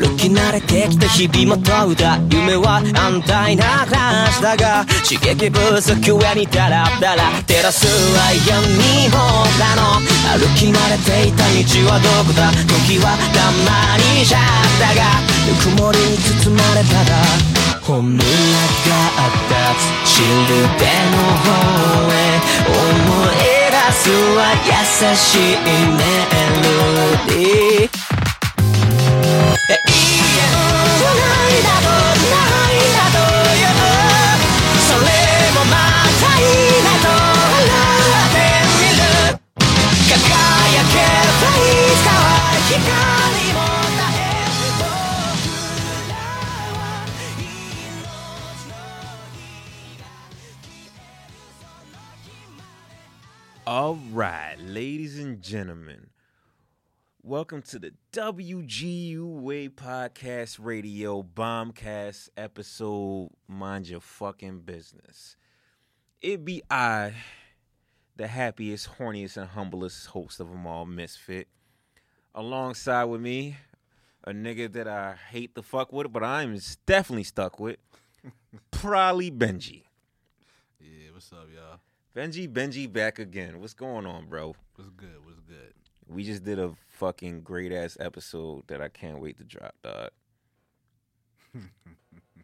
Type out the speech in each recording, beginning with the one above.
歩き慣れてきた日々も問うた夢は安泰な暮らしだが刺激不足上にダラダラ照らすは闇僕らの。歩き慣れていた道はどこだ時はたまにじゃったがぬくもりに包まれたら本村があったシルベの方へ思い出すは優しいメロディー。All right, ladies and gentlemen, welcome to the WGU Way Podcast Radio Bombcast episode. Mind your fucking business. It be I, the happiest, horniest, and humblest host of them all, Misfit. Alongside with me, a nigga that I hate the fuck with, but I'm definitely stuck with, probably Benji. Yeah, what's up, y'all? Benji, Benji back again. What's going on, bro? What's good? What's good? We just did a fucking great ass episode that I can't wait to drop, dog.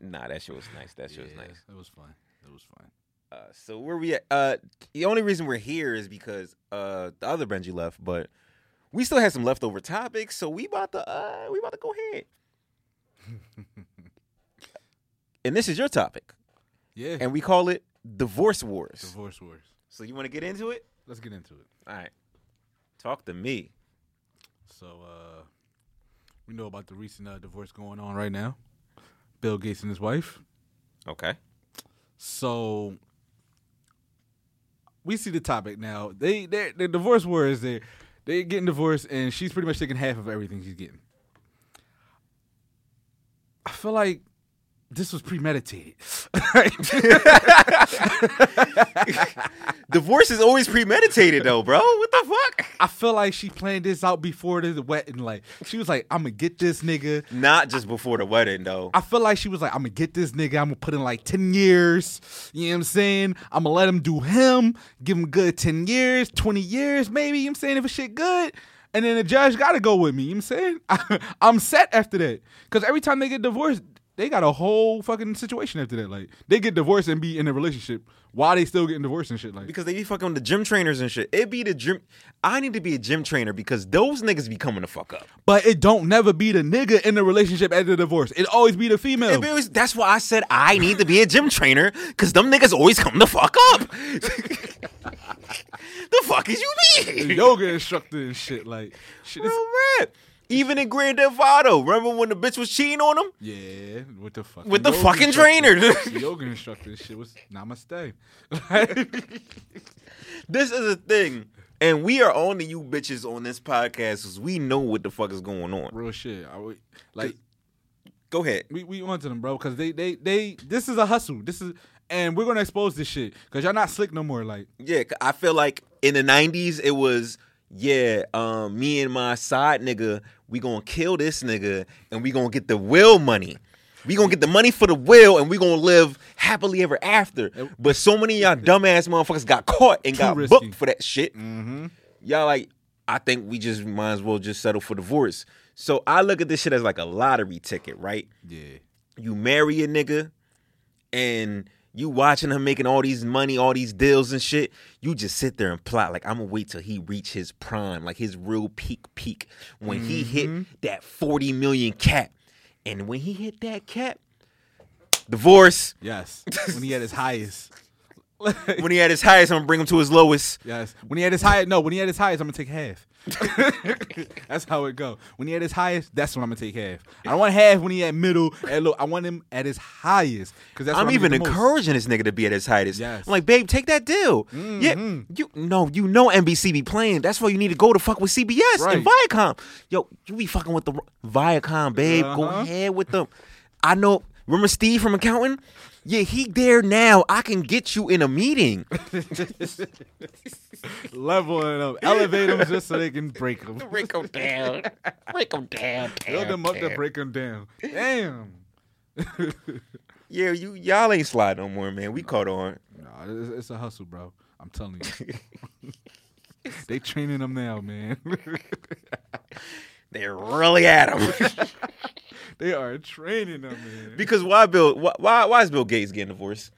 nah, that shit was nice. That shit was nice. It was fun. It was fun. Uh, so where we at? Uh, the only reason we're here is because uh the other Benji left, but we still had some leftover topics, so we about to uh we about to go ahead. and this is your topic, Yeah. and we call it divorce wars. Divorce wars. So you want to get into it? Let's get into it. All right, talk to me. So, uh, we know about the recent uh, divorce going on right now. Bill Gates and his wife. Okay. So, we see the topic now. They, they, the divorce war is there. they, they getting divorced, and she's pretty much taking half of everything she's getting. I feel like this was premeditated. Divorce is always premeditated, though, bro. What the fuck? I feel like she planned this out before the wedding. Like she was like, "I'm gonna get this nigga." Not just before the wedding, though. I feel like she was like, "I'm gonna get this nigga. I'm gonna put in like ten years." You know what I'm saying? I'm gonna let him do him. Give him good ten years, twenty years, maybe. You know what I'm saying if a shit good. And then the judge got to go with me. You know what I'm saying? I'm set after that. Because every time they get divorced, they got a whole fucking situation after that. Like, they get divorced and be in a relationship while they still getting divorced and shit. Like, Because they be fucking the gym trainers and shit. It be the gym. I need to be a gym trainer because those niggas be coming the fuck up. But it don't never be the nigga in the relationship at the divorce. It always be the female. It be always- that's why I said I need to be a gym trainer because them niggas always come the fuck up. the fuck is you mean? yoga instructor and shit. Like shit is Real rap. Even in Grand Theft Auto, remember when the bitch was cheating on him Yeah, with the fucking with the fucking trainer? Yoga instructor and shit was namaste. this is a thing, and we are on to you bitches on this podcast because we know what the fuck is going on. Real shit. I would, like Go ahead. we we on to them, bro, because they they they this is a hustle. This is and we're gonna expose this shit because y'all not slick no more. Like yeah, I feel like in the '90s it was yeah, um, me and my side nigga, we gonna kill this nigga and we gonna get the will money. We gonna get the money for the will and we gonna live happily ever after. But so many of y'all dumbass motherfuckers got caught and Too got risky. booked for that shit. Y'all like, I think we just might as well just settle for divorce. So I look at this shit as like a lottery ticket, right? yeah, you marry a nigga and you watching him making all these money, all these deals and shit, you just sit there and plot like I'm gonna wait till he reach his prime, like his real peak peak. When he hit mm-hmm. that 40 million cap. And when he hit that cap, divorce. yes. when he had his highest. When he had his highest, I'm gonna bring him to his lowest. Yes. When he had his highest, no, when he had his highest, I'm gonna take half. that's how it go. When he had his highest, that's when I'm gonna take half. I don't want half when he at middle. And look, I want him at his highest because that's. I'm even gonna get the most. encouraging this nigga to be at his highest. Yes. I'm like, babe, take that deal. Yeah, you no, you know NBC be playing. That's why you need to go to fuck with CBS and Viacom. Yo, you be fucking with the Viacom, babe. Go Uh-huh. ahead with them. I know. Remember Steve from accounting? Yeah, he there now. I can get you in a meeting. Leveling them, elevate them just so they can break them. Break him down. Break them down. Build them up to break them down. Damn. Yeah, you y'all ain't slide no more, man. We caught on. No, it's, it's a hustle, bro. I'm telling you. they training them now, man. They're really at him. they are training them, man. because why Bill? Why, why why is Bill Gates getting divorced?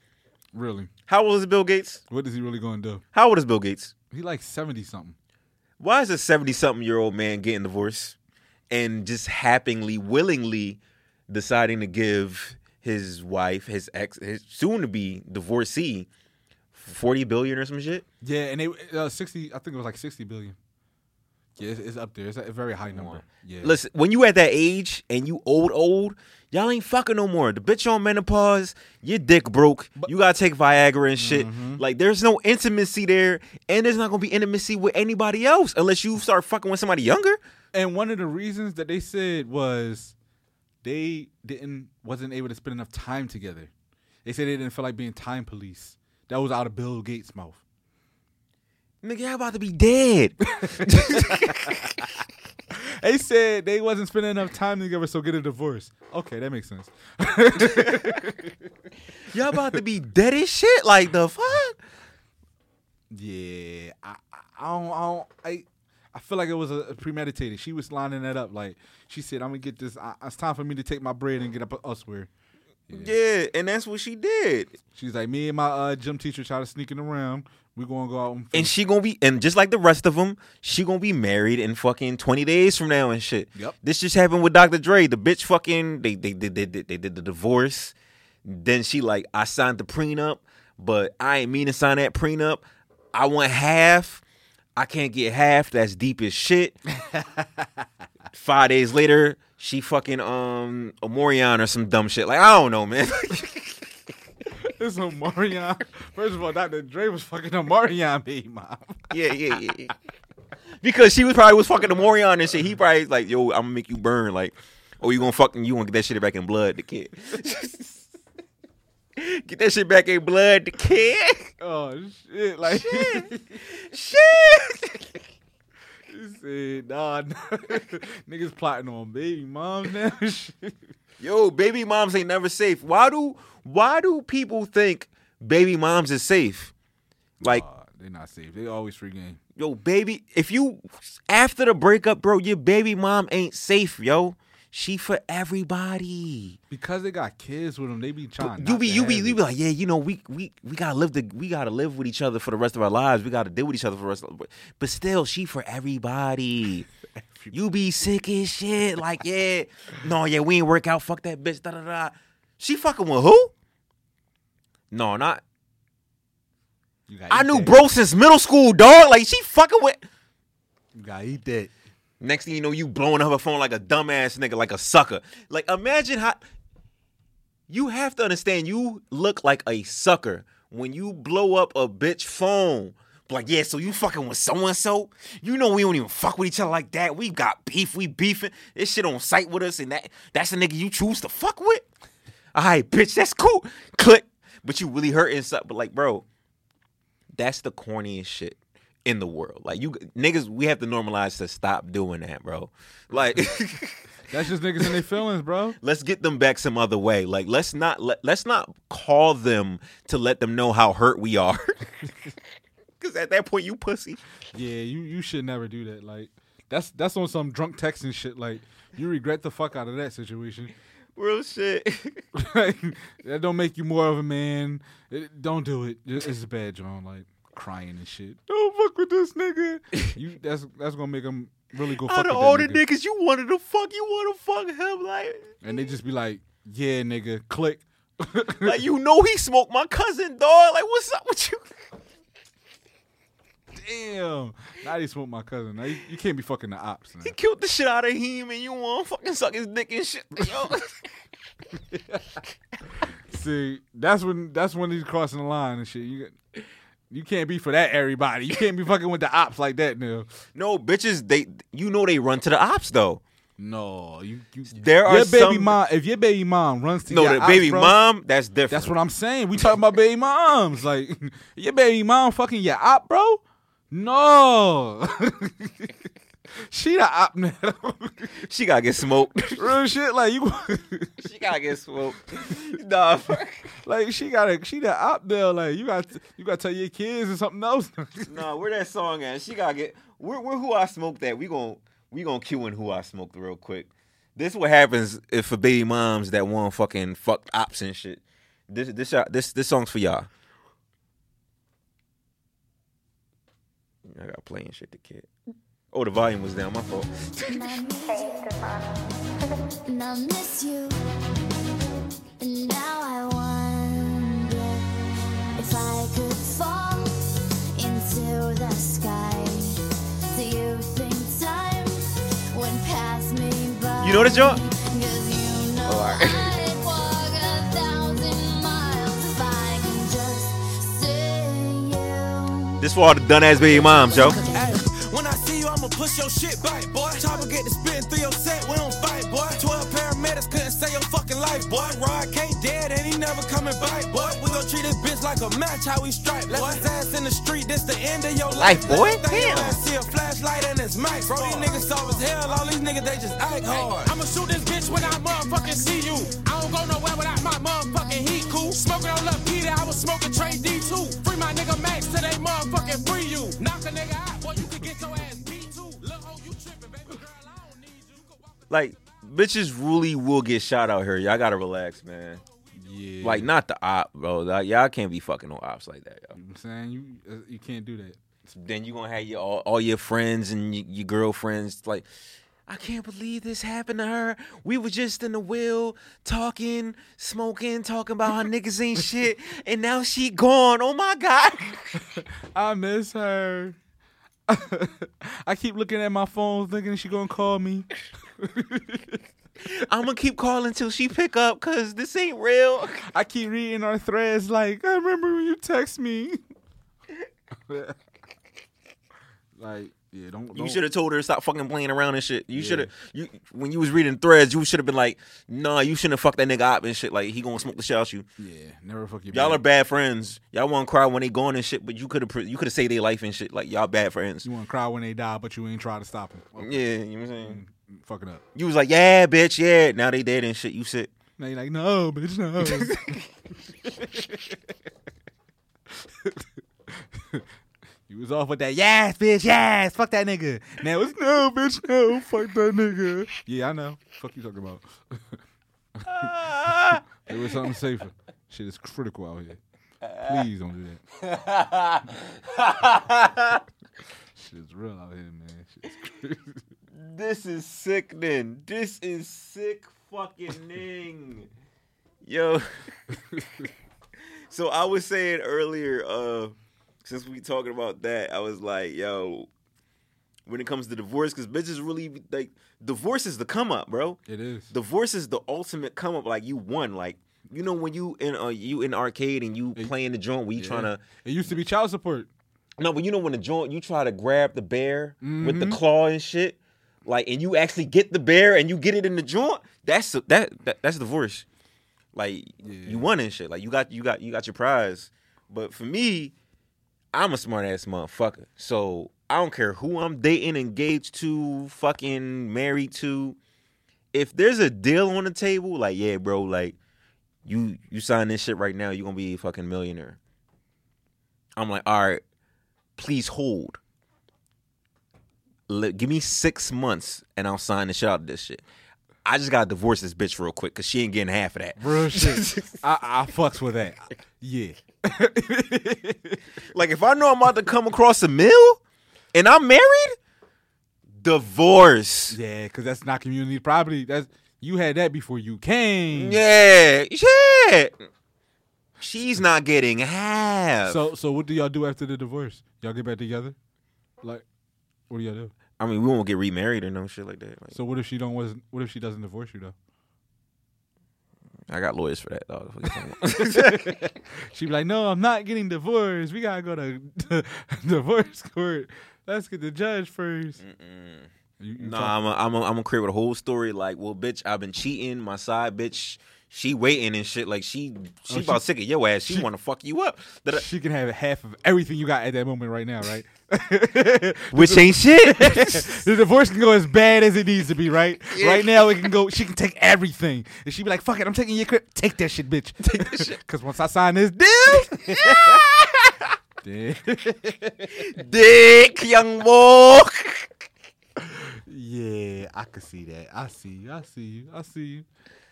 really, How old is Bill Gates? what is he really going to do? How old is Bill Gates? He like seventy something. Why is a seventy something year old man getting divorced and just happily, willingly deciding to give his wife, his ex, his soon to be divorcee, forty billion or some shit? Yeah, and they uh, sixty. I think it was like sixty billion. Yeah, it's, it's up there. It's a very high number. Yeah. Listen, when you at that age and you old old, y'all ain't fucking no more. The bitch on menopause, your dick broke. you gotta take Viagra and shit. Mm-hmm. Like there's no intimacy there, and there's not gonna be intimacy with anybody else unless you start fucking with somebody younger. And one of the reasons that they said was they didn't wasn't able to spend enough time together. They said they didn't feel like being time police. That was out of Bill Gates' mouth. Nigga, y'all about to be dead. They said they wasn't spending enough time together, so get a divorce. Okay, that makes sense. y'all about to be dead as shit. Like the fuck? Yeah, I, I- I don't, I don't, I, I feel like it was a, premeditated. She was lining that up. Like she said, "I'm gonna get this. I, it's time for me to take my bread and get up elsewhere." Yeah, and that's what she did. She's like, "Me and my uh, gym teacher try to sneaking around. We gonna go out and, And she gonna be, and just like the rest of them, she gonna be married in fucking twenty days from now and shit. Yep. This just happened with Dr. Dre. The bitch fucking they they did they, they, they did the divorce. Then she like, I signed the prenup, but I ain't mean to sign that prenup. I want half. I can't get half. That's deep as shit. Five days later, she fucking um Omarion or some dumb shit. Like I don't know, man. Is Omarion. First of all, Dr. Dre was fucking Omarion, baby mom. Yeah, yeah, yeah. Because she was probably was fucking the Morion and shit. He probably like, yo, I'm gonna make you burn. Like, oh, you gonna fucking you gonna get that shit back in blood, the kid. get that shit back in blood, the kid. Oh shit! Like Shit. he said, nah, nah. niggas plotting on baby mom now. Shit. Yo, baby moms ain't never safe. Why do why do people think baby moms is safe? Like, Aw, they not safe. They always free game. yo, baby, if you after the breakup, bro, your baby mom ain't safe, yo. She for everybody. Because they got kids with them, they be trying. you be you be you be like, yeah, you know, we we we gotta live the we gotta live with each other for the rest of our lives. We gotta deal with each other for the rest of but still, she for everybody. you be sick as shit. Like, yeah, no, yeah, we ain't work out. Fuck that bitch. Da da da. She fucking with who? No, not. You I knew that. bro since middle school, dog. Like she fucking with. You gotta eat that. Next thing you know, you blowing up her phone like a dumbass nigga, like a sucker. Like imagine how you have to understand you look like a sucker when you blow up a bitch phone. Like, yeah, so you fucking with so and so? You know we don't even fuck with each other like that. We got beef, we beefing. This shit on sight with us, and that that's the nigga you choose to fuck with. All right, bitch, that's cool. Click. But you really hurting something. But like, bro, that's the corniest shit in the world. Like you niggas, we have to normalize to stop doing that, bro. Like That's just niggas in their feelings, bro. let's get them back some other way. Like let's not let let's not call them to let them know how hurt we are. Cause at that point you pussy. Yeah, you you should never do that. Like that's that's on some drunk texting shit. Like you regret the fuck out of that situation. Real shit. that don't make you more of a man. It- don't do it. It- It's a bad John. Like crying and shit. Don't fuck with this nigga. You that's that's gonna make them really go fuck Out with of all the nigga. niggas you wanted to fuck, you wanna fuck him like And they just be like, yeah, nigga, click. like you know he smoked my cousin, dog. Like what's up with you? Damn. Now he smoked my cousin. Now you, you can't be fucking the ops. Now. He killed the shit out of him and you wanna fucking suck his dick and shit. Yo. See, that's when that's when he's crossing the line and shit. You you can't be for that everybody. You can't be fucking with the ops like that now. No, bitches, they you know they run to the ops though. No, you. you There are your baby some- mom. If your baby mom runs to No, your the ops, baby bro, mom, that's different. That's what I'm saying. We talking about baby moms. Like your baby mom fucking your op, bro. No, she the op now. She gotta get smoked. Real shit. Like you, she gotta get smoked. nah, fuck. like she got to She the op now. Like you got. You got to tell your kids or something else. nah, where that song at? She gotta get. Where who I smoked at? We gon' we gonna cue in who I smoked real quick. This what happens if for baby moms that want fucking fucked ops and shit. This this this this song's for y'all. I got playing shit to kid. Oh, the volume was down. My fault. And I miss you. And now I wonder if I could fall into the sky. Do you think time would pass me by? You know the joint? 'Cause you know Oh, alright. I'd walk a thousand miles if I can just see you. This for all the done ass baby moms, yo. I'ma push your shit back, boy. Chopper get to spitting through your set, we don't fight, boy. 12 paramedics couldn't save your fucking life, boy. Rod K dead and he never coming back, boy. We gon' treat this bitch like a match, how we strike, boy. Left his ass in the street, this the end of your Life, life. boy. Let this thing Damn. ass See a flashlight and it's max. Bro, these niggas soft as hell, all these niggas, they just act hard. I'ma shoot this bitch when I motherfucking see you. I don't go nowhere without my motherfucking heat cool. Smoking on Lil Peter, I was smoking Trey D2. Free my nigga Max till they motherfucking free Like bitches really will get shot out here. Y'all gotta relax, man. yeah. Like not the op, bro. Like, y'all can't be fucking no ops like that, yo. I'm saying you. Uh, you can't do that. then you gonna have your all, all your friends and y- your girlfriends like I can't believe this happened to her. We were just in the wheel talking, smoking, talking about her niggas ain't shit, and now she gone. Oh my god. I miss her. I keep looking at my phone thinking she gonna call me. I'm gonna keep calling till she pick up, cause this ain't real. I keep reading our threads like, I remember when you text me. like, yeah, don't. You should have told her to stop fucking playing around and shit. You should have you when you was reading threads, you should have been like, nah, you shouldn't have fucked that nigga up and shit. Like he gonna smoke the shit out you. Yeah, never fuck you. Y'all baby. are bad friends. Y'all want to cry when they gone and shit, but you could have you could have saved their life and shit. Like y'all bad friends. You want to cry when they die, but you ain't try to stop them. Yeah, you know what I'm saying. Mm. Fucking up. You was like, yeah, bitch, yeah. Now they dead and shit. You sit. Now you're like, no, bitch, no. you was off with that, yes, bitch, yes, fuck that nigga. Now it's no, bitch, no, fuck that nigga. Yeah, I know. Fuck you talking about. It was something safer. Shit is critical out here. Please don't do that. Shit is real out here, man. Shit is crazy. This is sick, sickening. This is sick fucking thing. Yo. so I was saying earlier, uh, since we talking about that, I was like, yo, when it comes to divorce, because bitches really like divorce is the come up, bro. It is. Divorce is the ultimate come up. Like you won. Like you know when you in uh, you in arcade and you playing the joint where you trying to It used to be child support. no, but you know when the joint you try to grab the bear with Mm-hmm. the claw and shit, like, and you actually get the bear and you get it in the joint. That's that, that that's divorce. Like you won and shit. Like you got you got you got your prize. But for me, I'm a smart ass motherfucker. So I don't care who I'm dating, engaged to, fucking married to. If there's a deal on the table, like yeah, bro, like you you sign this shit right now, you're gonna be a fucking millionaire. I'm like, all right, please hold. Give me six months and I'll sign the shit out of this shit. I just gotta divorce this bitch real quick because she ain't getting half of that. Real shit. I, I fucks with that. Yeah. Like if I know I'm about to come across a mill and I'm married, divorce. Yeah, because that's not community property. That's you had that before you came. Yeah, yeah. She's not getting half. So so what do y'all do after the divorce? Y'all get back together? Like, what do y'all do? I mean, we won't get remarried or no shit like that. Like, So what if she don't was what if she doesn't divorce you though? I got lawyers for that, dog. What you talking about? She'd be like, No, I'm not getting divorced. We gotta go to divorce court. Let's get the judge first. You, you Nah, I'm a, I'm a, I'm gonna create with a whole story like, well, bitch, I've been cheating. My side bitch, she waiting and shit. Like she, she Oh, about she- sick of your ass. She, she- want to fuck you up. That- she can have half of everything you got at that moment right now, right? Which ain't shit. the divorce can go as bad as it needs to be, right? Right now, it can go. She can take everything, and she be like, "Fuck it, I'm taking your crib. Take that shit, bitch. Take that shit." Because once I sign this deal, yeah. Dick, young boy. yeah, I can see that. I see you. I see you. I see you.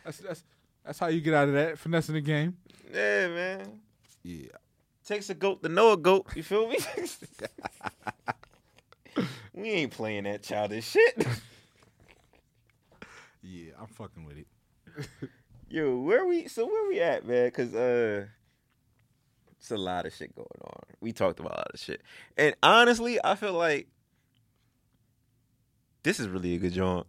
That's that's that's how you get out of that finessing the game. Yeah, man. Yeah. Takes a goat to know a goat. You feel me? we ain't playing that childish shit. Yeah, I'm fucking with it. Yo, where we? So where we at, man? Cause uh, it's a lot of shit going on. We talked about a lot of shit, and honestly, I feel like this is really a good joint.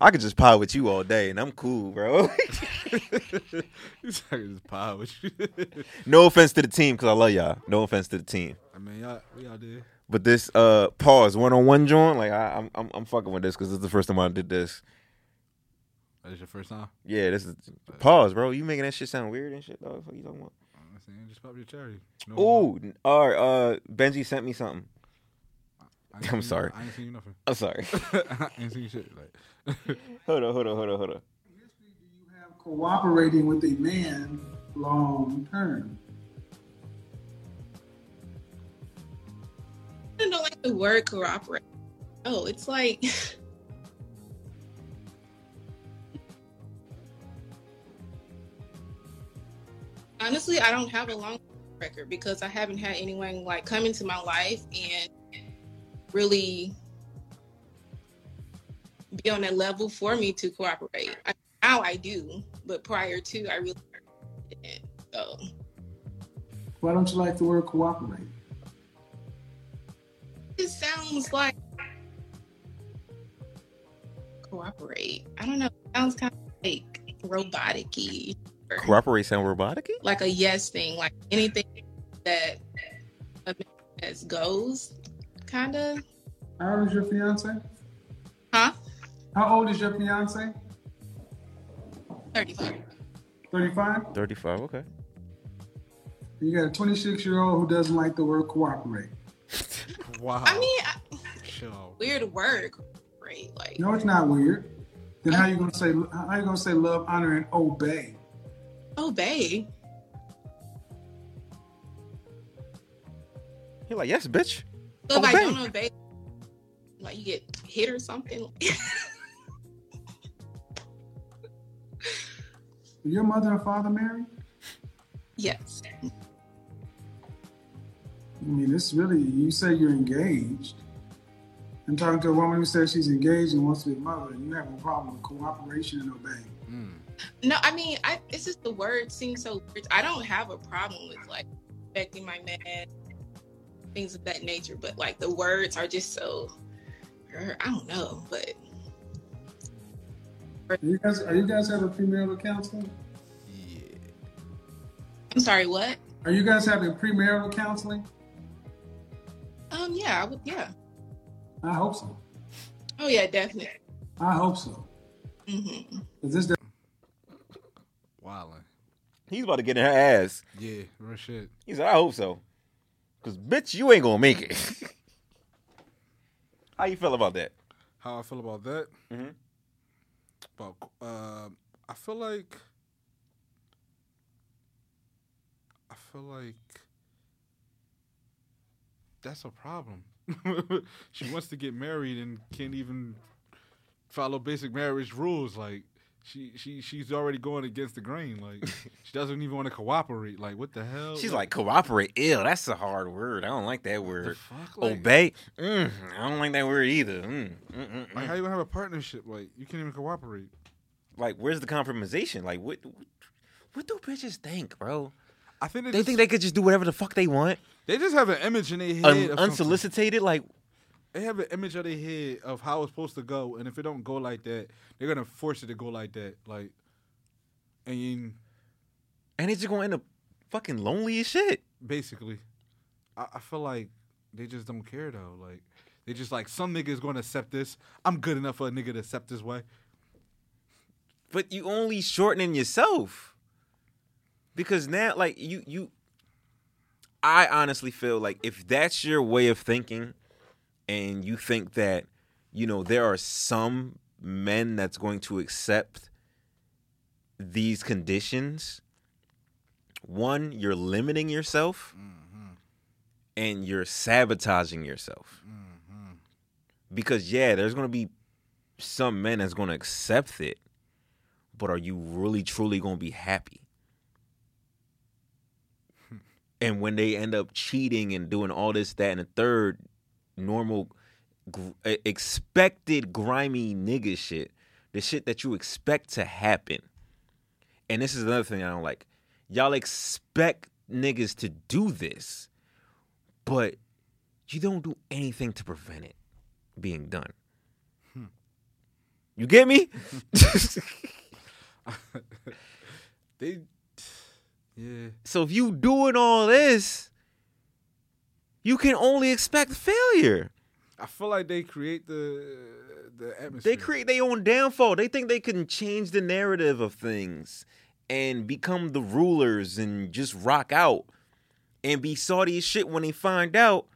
I could just pie with you all day, and I'm cool, bro. He's talking his power. no offense to the team, cause I love y'all. No offense to the team, I mean, y'all, we out there. but this uh pause one on one joint, like I, I'm I'm I'm fucking with this because this is the first time I did this. That is your first time. Yeah, this is pause, bro. You making that shit sound weird and shit, dog. What you talking about? I'm saying, just pop your cherry. No, Ooh, all right. Uh, Benji sent me something. I'm sorry. I ain't seen you nothing. I'm sorry. I ain't seen you shit. Like, hold on, hold on, hold on, hold on. History do you have cooperating with a man long term? I don't like the word cooperate. Oh, it's like honestly, I don't have a long record because I haven't had anyone like come into my life and really be on that level for me to cooperate. I, now I do, but prior to, I really didn't. So Why don't you like the word cooperate? it sounds like cooperate. I don't know. It sounds kind of like robotic-y. Cooperate sound robotic? Like a yes thing, like anything that a man says goes, kind of. How old is your fiance? Huh? How old is your fiance? 35. 35? 35, okay. You got a 26 year old who doesn't like the word cooperate. wow. I mean, I, Chill. weird word, right? Like, No, it's not weird. Then how you gonna say how you gonna say love, honor, and obey? obey. You're like, yes, bitch. So if I don't obey, like you get hit or something. Are your mother and father married? yes. I mean, this really you say you're engaged. I'm talking to a woman who says she's engaged and wants to be a mother, and you have a problem with cooperation and obeying. Mm. No, I mean, I it's just the word seems so weird. I don't have a problem with like respecting my man, things of that nature, but like the words are just so I don't know, but Are you guys are you guys having premarital counseling? Yeah. I'm sorry, what? Are you guys having premarital counseling? Um, yeah, I would, yeah. I hope so. Oh yeah, definitely. I hope so. hmm 'Cause this Wildin'. He's about to get in her ass. Yeah, real shit. He said, I hope so. Because, bitch, you ain't going to make it. How you feel about that? How I feel about that? Mhm. About, uh, I feel like, I feel like that's a problem. she wants to get married and can't even follow basic marriage rules. Like she, she, she's already going against the grain. Like she doesn't even want to cooperate. Like what the hell? She's like, cooperate. Ill. that's a hard word. I don't like that What word. fuck? Like, Obey. Mm, I don't like that word either. Mm, mm, mm, Like mm. how you gonna have a partnership? Like you can't even cooperate. Like, where's the compromisation? Like, what, what do bitches think, bro? I think they, They just, think they could just do whatever the fuck they want, they just have an image in their head. un- of something. unsolicited. Like, they have an image of their head of how it's supposed to go, and if it don't go like that, they're gonna force it to go like that. Like, and and it's just gonna end up fucking lonely as shit. basically, I, I feel like they just don't care though. Like, They just like some nigga is gonna accept this. I'm good enough for a nigga to accept this way. But you only shortening yourself. Because now like you you I honestly feel like if that's your way of thinking and you think that you know there are some men that's going to accept these conditions one you're limiting yourself mm-hmm. and you're sabotaging yourself. Mm-hmm. Because yeah there's going to be some men that's going to accept it but are you really truly going to be happy? And when they end up cheating and doing all this that and the third normal gr- expected grimy nigga shit the shit that you expect to happen. And this is another thing i don't like. Y'all expect niggas to do this but you don't do anything to prevent it being done. Hmm. You get me? They, yeah. So if you doing all this, you can only expect failure. I feel like they create the the atmosphere. They create their own downfall. They think they can change the narrative of things and become the rulers and just rock out and be salty as shit when they find out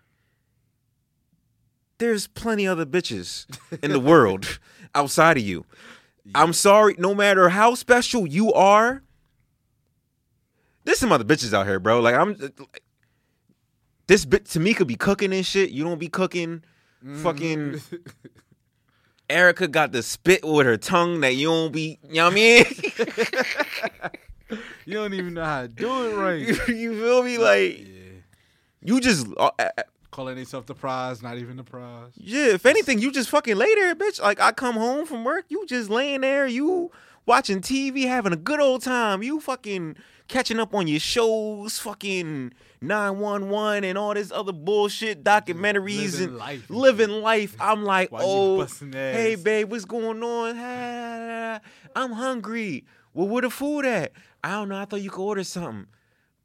there's plenty other bitches in the world outside of you. I'm sorry, no matter how special you are, there's some other bitches out here, bro. Like I'm this bit to me could be cooking and shit. You don't be cooking fucking Erica got the spit with her tongue that you don't be, you know what I mean? You don't even know how to do it right. you feel me? Like yeah. you just uh, uh, Calling yourself the prize, not even the prize. yeah, if anything, you just fucking lay there, bitch. Like I come home from work, you just laying there, you watching TV, having a good old time. You fucking catching up on your shows, fucking 911 and all this other bullshit documentaries Living and life. living life. I'm like, oh, hey babe, what's going on? I'm hungry. Well, where the food at? I don't know. I thought you could order something.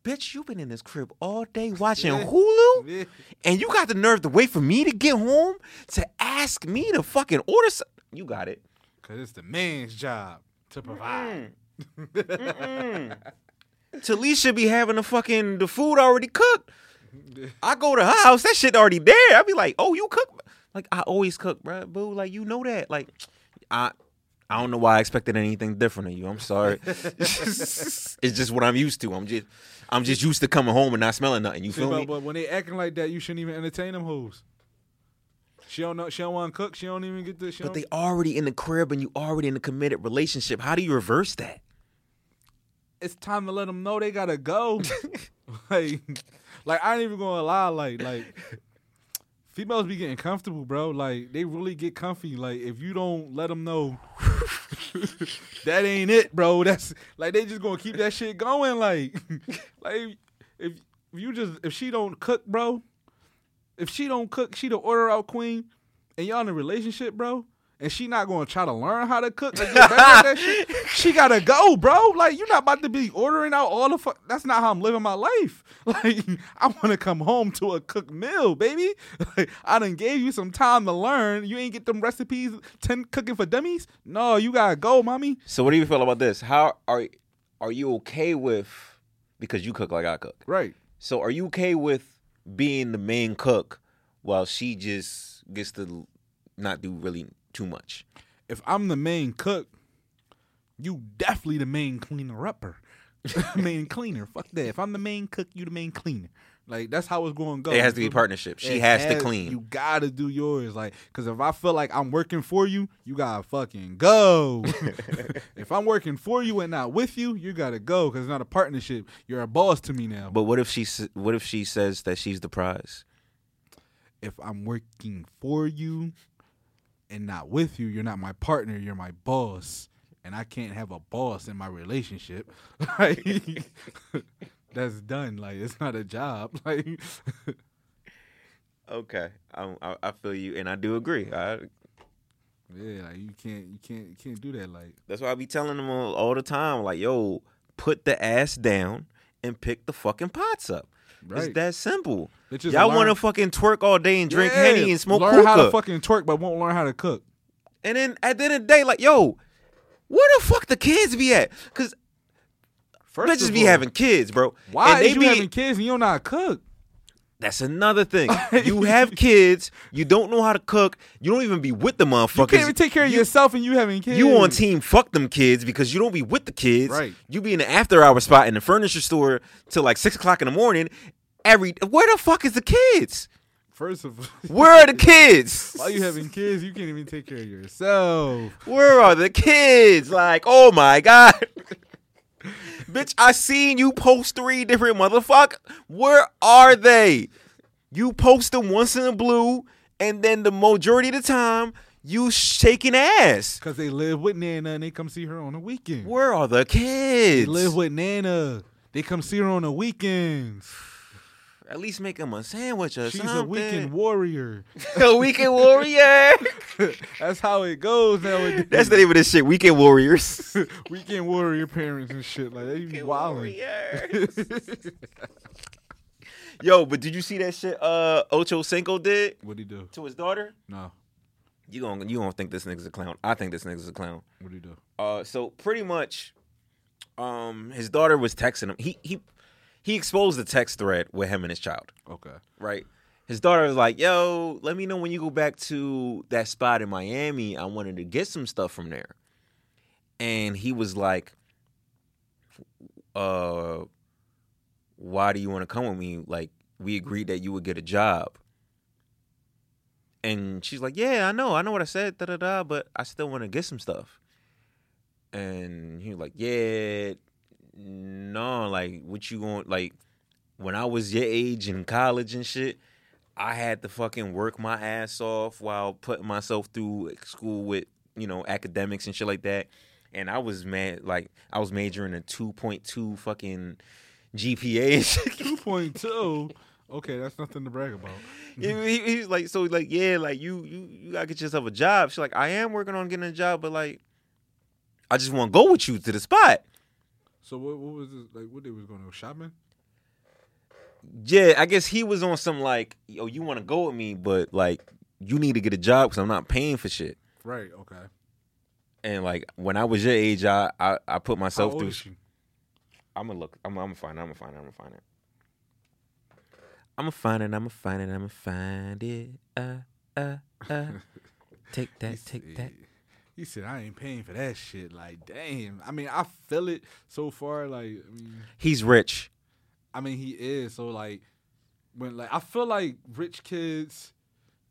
Bitch, you've been in this crib all day watching Yeah. Hulu, Yeah. and you got the nerve to wait for me to get home to ask me to fucking order something. You got it. Cause it's the man's job to provide. Talise should be having the fucking the food already cooked. I go to her house, that shit already there. I be like, oh, you cook? Like I always cook, bro. Boo, like you know that. Like I, I don't know why I expected anything different of you. I'm sorry. it's just what I'm used to. I'm just, I'm just used to coming home and not smelling nothing. You See, feel but, me? but when they acting like that, you shouldn't even entertain them hoes. She don't know. She don't want to cook. She don't even get this. But they already in the crib and you already in a committed relationship. How do you reverse that? it's time to let them know they gotta go. like, like I ain't even gonna lie. Like, like females be getting comfortable, bro. Like they really get comfy. Like if you don't let them know that ain't it, bro. That's like they just gonna keep that shit going. Like, like if, if you just if she don't cook, bro. If she don't cook, she the order out queen, and y'all in a relationship, bro. And she not gonna try to learn how to cook. Like, get better at that shit. She gotta go, bro. Like you're not about to be ordering out all the fuck. That's not how I'm living my life. Like I want to come home to a cooked meal, baby. Like I done gave you some time to learn. You ain't get them recipes. Ten cooking for dummies. No, you gotta go, mommy. So what do you feel about this? How are are you okay with because you cook like I cook? Right. So are you okay with being the main cook while she just gets to not do really too much? If I'm the main cook, you definitely the main cleaner upper. main cleaner. Fuck that. If I'm the main cook, you the main cleaner. Like that's how it's going to go. It has to be me? partnership. She It has to clean. You gotta do yours, like, cause if I feel like I'm working for you, you gotta fucking go. if I'm working for you and not with you, you gotta go, cause it's not a partnership. You're a boss to me now. But what if she what if she says that she's the prize? if I'm working for you and not with you, you're not my partner. You're my boss, and I can't have a boss in my relationship. That's done. Like it's not a job. Like Okay, I, I, feel you, and I do agree. I, yeah, like you can't, you can't, you can't do that. Like that's why I be telling them all, all the time, like, yo, put the ass down and pick the fucking pots up. It's that simple. Bitches Y'all want to fucking twerk all day and drink Yeah, henny and smoke Learn how to hookah. fucking twerk, but won't learn how to cook. and then at the end of the day, like, yo, where the fuck the kids be at? Cause First bitches be all, having kids, bro. Why and they you be, having kids and you don't know how to cook? That's another thing. you have kids, you don't know how to cook, you don't even be with the motherfuckers. You can't even take care of You- yourself and you having kids. You on team fuck them kids because you don't be with the kids. Right. You be in the after hour spot in the furniture store till like six o'clock in the morning. Every where the fuck is the kids? First of all, Where are the kids? while you having kids, you can't even take care of yourself. Where are the kids? Like, oh my god. Bitch, I seen you post three different motherfucker. Where are they? You post them once in the blue, and then the majority of the time you shaking ass. Cause they live with Nana and they come see her on the weekend. Where are the They kids? live with Nana. They come see her on the weekends. At least make him a sandwich or She's something. a weekend warrior. a weekend warrior. That's how it goes nowadays. That's the name of this shit. Weekend warriors. weekend warrior parents and shit like they be wilding. Yo, but did you see that shit? Uh, Ocho Cinco did What'd he do? to his daughter. No. You gonna you gonna think this nigga's a clown? I think this nigga's a clown. What'd he do? Uh, so pretty much, um, his daughter was texting him. He he he exposed the text thread with him and his child. Okay. right? His daughter was like, "Yo, let me know when you go back to that spot in Miami. I wanted to get some stuff from there." And he was like, "Uh, why do you want to come with me? Like, we agreed that you would get a job." And she's like, "Yeah, I know, I know what I said, da da da, but I still want to get some stuff." And he was like, "Yeah, no, like, what you going like?" when I was your age in college and shit, I had to fucking work my ass off while putting myself through school with, you know, academics and shit like that. And I was mad, like, I was majoring a 2.2 fucking GPA. Two point two. Okay, that's nothing to brag about. he, he- he's like, so like, yeah, like you, you, you gotta get yourself a job. She's like, I am working on getting a job, but like, I just want to go with you to the spot. So what, what was this like? What they was going to go shopping? Yeah, I guess he was on some like, yo, you want to go with me, but like, you need to get a job because I'm not paying for shit. Right. Okay. And like, when I was your age, I I, I put How myself old through. is she? I'm gonna look. I'm, I'm gonna find it. I'm gonna find it. I'm gonna find it. I'm gonna find it. I'm gonna find it. I'm gonna find it. Uh, uh, uh. Take that. Take that. He said, "I ain't paying for that shit." Like, damn. I mean, I feel it so far. Like, I mean, He's rich. I mean, he is. So like, when like, I feel like rich kids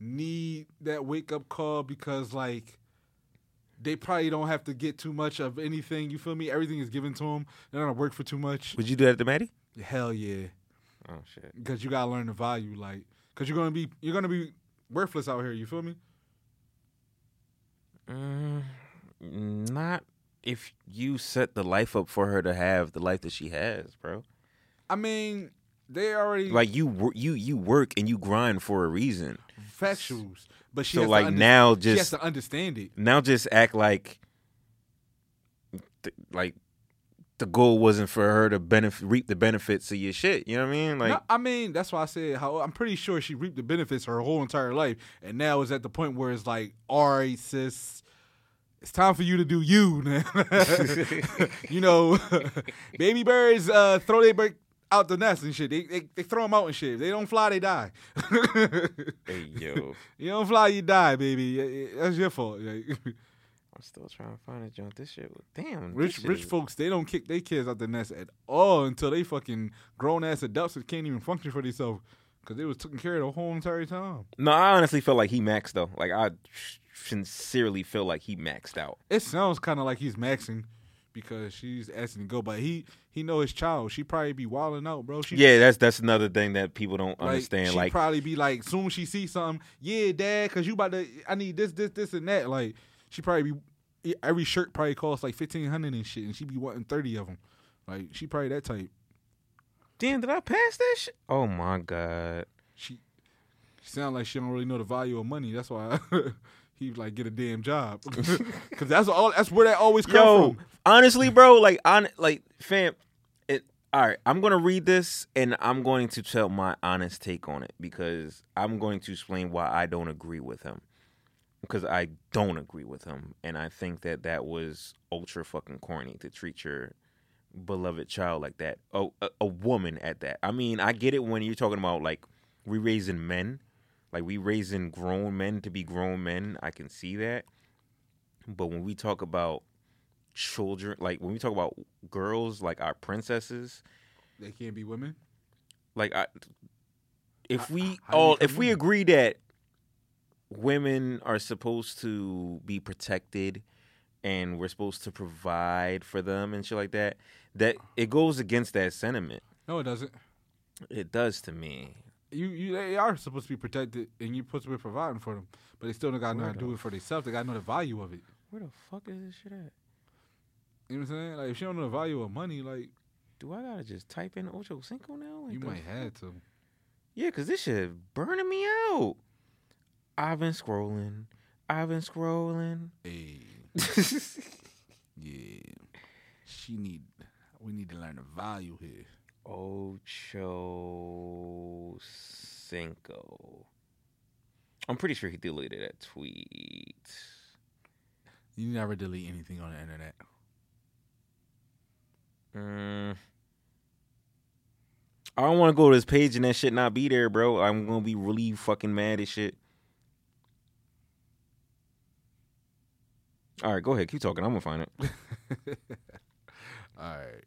need that wake up call because like. They probably don't have to get too much of anything. You feel me? Everything is given to them. They don't work for too much. Would you do that to Maddie? Hell yeah. Oh shit. because you gotta learn the value, like, because you're gonna be you're gonna be worthless out here. You feel me? Mm, not if you set the life up for her to have the life that she has, bro. I mean, they already Like you, you, you work and you grind for a reason. factuals, but she So like under- now, she has to understand it. now, just act like, th- like the goal wasn't for her to benefit, reap the benefits of your shit. You know what I mean? Like, No, I mean, that's why I said how I'm pretty sure she reaped the benefits her whole entire life, and now is at the point where it's like, all right, sis. It's time for you to do you. now." you know, baby birds uh, throw their bird out the nest and shit. They, they they throw them out and shit. If they don't fly, they die. hey yo, You don't fly, you die, baby. That's your fault. Like, I'm still trying to find a joint. This shit, was- damn, rich shit rich is- folks, they don't kick their kids out the nest at all until they fucking grown ass adults that can't even function for themselves because they was taking care of the whole entire time. No, I honestly feel like he maxed though. Like I sincerely feel like he maxed out. It sounds kind of like he's maxing because she's asking to go, but he he know his child. She probably be wilding out, bro. She, Yeah, that's that's another thing that people don't like, understand. She Like, probably be like, soon as she see something, yeah, dad, cause you about to, I need this, this, this, and that. Like, she probably be every shirt probably costs like fifteen hundred and shit, and she be wanting thirty of them. Like, she probably that type. damn, did I pass that shit? Oh my god. She, she sound like she don't really know the value of money. That's why he like get a damn job, cause that's all. That's where that always come Yo, from. honestly, bro, like on like fam, it All right, I'm going to read this and I'm going to tell my honest take on it because I'm going to explain why I don't agree with him. Because I don't agree with him. And I think that that was ultra fucking corny to treat your beloved child like that. Oh, a, a woman at that. I mean, I get it when you're talking about like we raising men, like we raising grown men to be grown men. I can see that. But when we talk about children, like when we talk about girls, like our princesses, They can't be women. like I, if we do all if we agree that women are supposed to be protected and we're supposed to provide for them and shit like that, that it goes against that sentiment. No, it doesn't. It does to me. You, you, they are supposed to be protected, and you're supposed to be providing for them. But they still don't got to know how to do it for themselves. They got to know the value of it. Where the fuck is this shit at? You know what I'm saying? Like if you don't know the value of money, like Do I gotta just type in Ocho Cinco now? Like you might have to. Yeah, cause this shit burning me out. I've been scrolling. I've been scrolling. Hey, yeah. She need. We need to learn the value here. Ocho Cinco. I'm pretty sure he deleted that tweet. You never delete anything on the internet. Mm. I don't want to go to this page and that shit not be there, bro. I'm gonna be really fucking mad at shit. All right, go ahead, keep talking. I'm gonna find it All right.